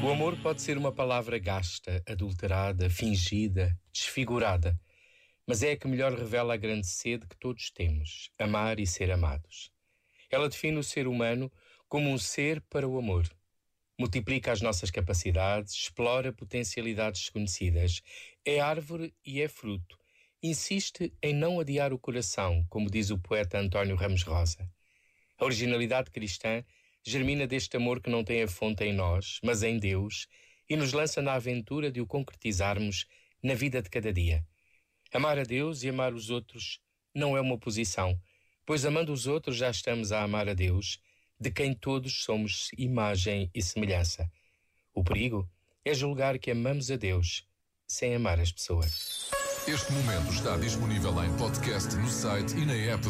O amor pode ser uma palavra gasta, adulterada, fingida, desfigurada, mas é a que melhor revela a grande sede que todos temos: amar e ser amados. Ela define o ser humano como um ser para o amor. Multiplica as nossas capacidades, explora potencialidades desconhecidas, é árvore e é fruto. Insiste em não adiar o coração, como diz o poeta António Ramos Rosa. A originalidade cristã germina deste amor que não tem a fonte em nós, mas em Deus, e nos lança na aventura de o concretizarmos na vida de cada dia. Amar a Deus e amar os outros não é uma oposição, pois amando os outros já estamos a amar a Deus, de quem todos somos imagem e semelhança. O perigo é julgar que amamos a Deus sem amar as pessoas. Este momento está disponível em podcast no site e na app